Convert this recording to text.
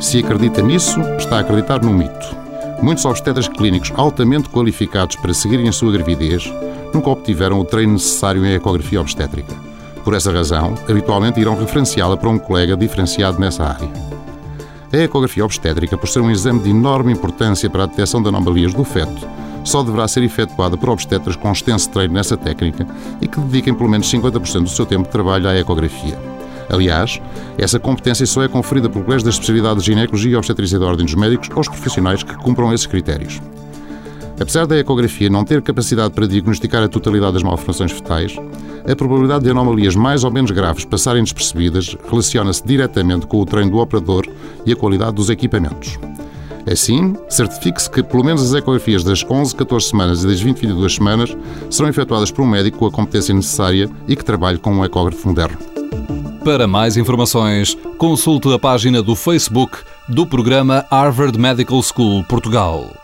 Se acredita nisso, está a acreditar num mito. Muitos obstetras clínicos altamente qualificados para seguirem a sua gravidez nunca obtiveram o treino necessário em ecografia obstétrica. Por essa razão, habitualmente irão referenciá-la para um colega diferenciado nessa área. A ecografia obstétrica, por ser um exame de enorme importância para a detecção de anomalias do feto, só deverá ser efetuada por obstetras com extenso treino nessa técnica e que dediquem pelo menos 50% do seu tempo de trabalho à ecografia. Aliás, essa competência só é conferida por colegas da especialidade de ginecologia e obstetrícia da Ordem dos Médicos aos profissionais que cumpram esses critérios. Apesar da ecografia não ter capacidade para diagnosticar a totalidade das malformações fetais, a probabilidade de anomalias mais ou menos graves passarem despercebidas relaciona-se diretamente com o treino do operador e a qualidade dos equipamentos. Assim, certifique-se que pelo menos as ecografias das 11, 14 semanas e das 20, 22 semanas serão efetuadas por um médico com a competência necessária e que trabalhe com um ecógrafo moderno. Para mais informações, consulte a página do Facebook do programa Harvard Medical School Portugal.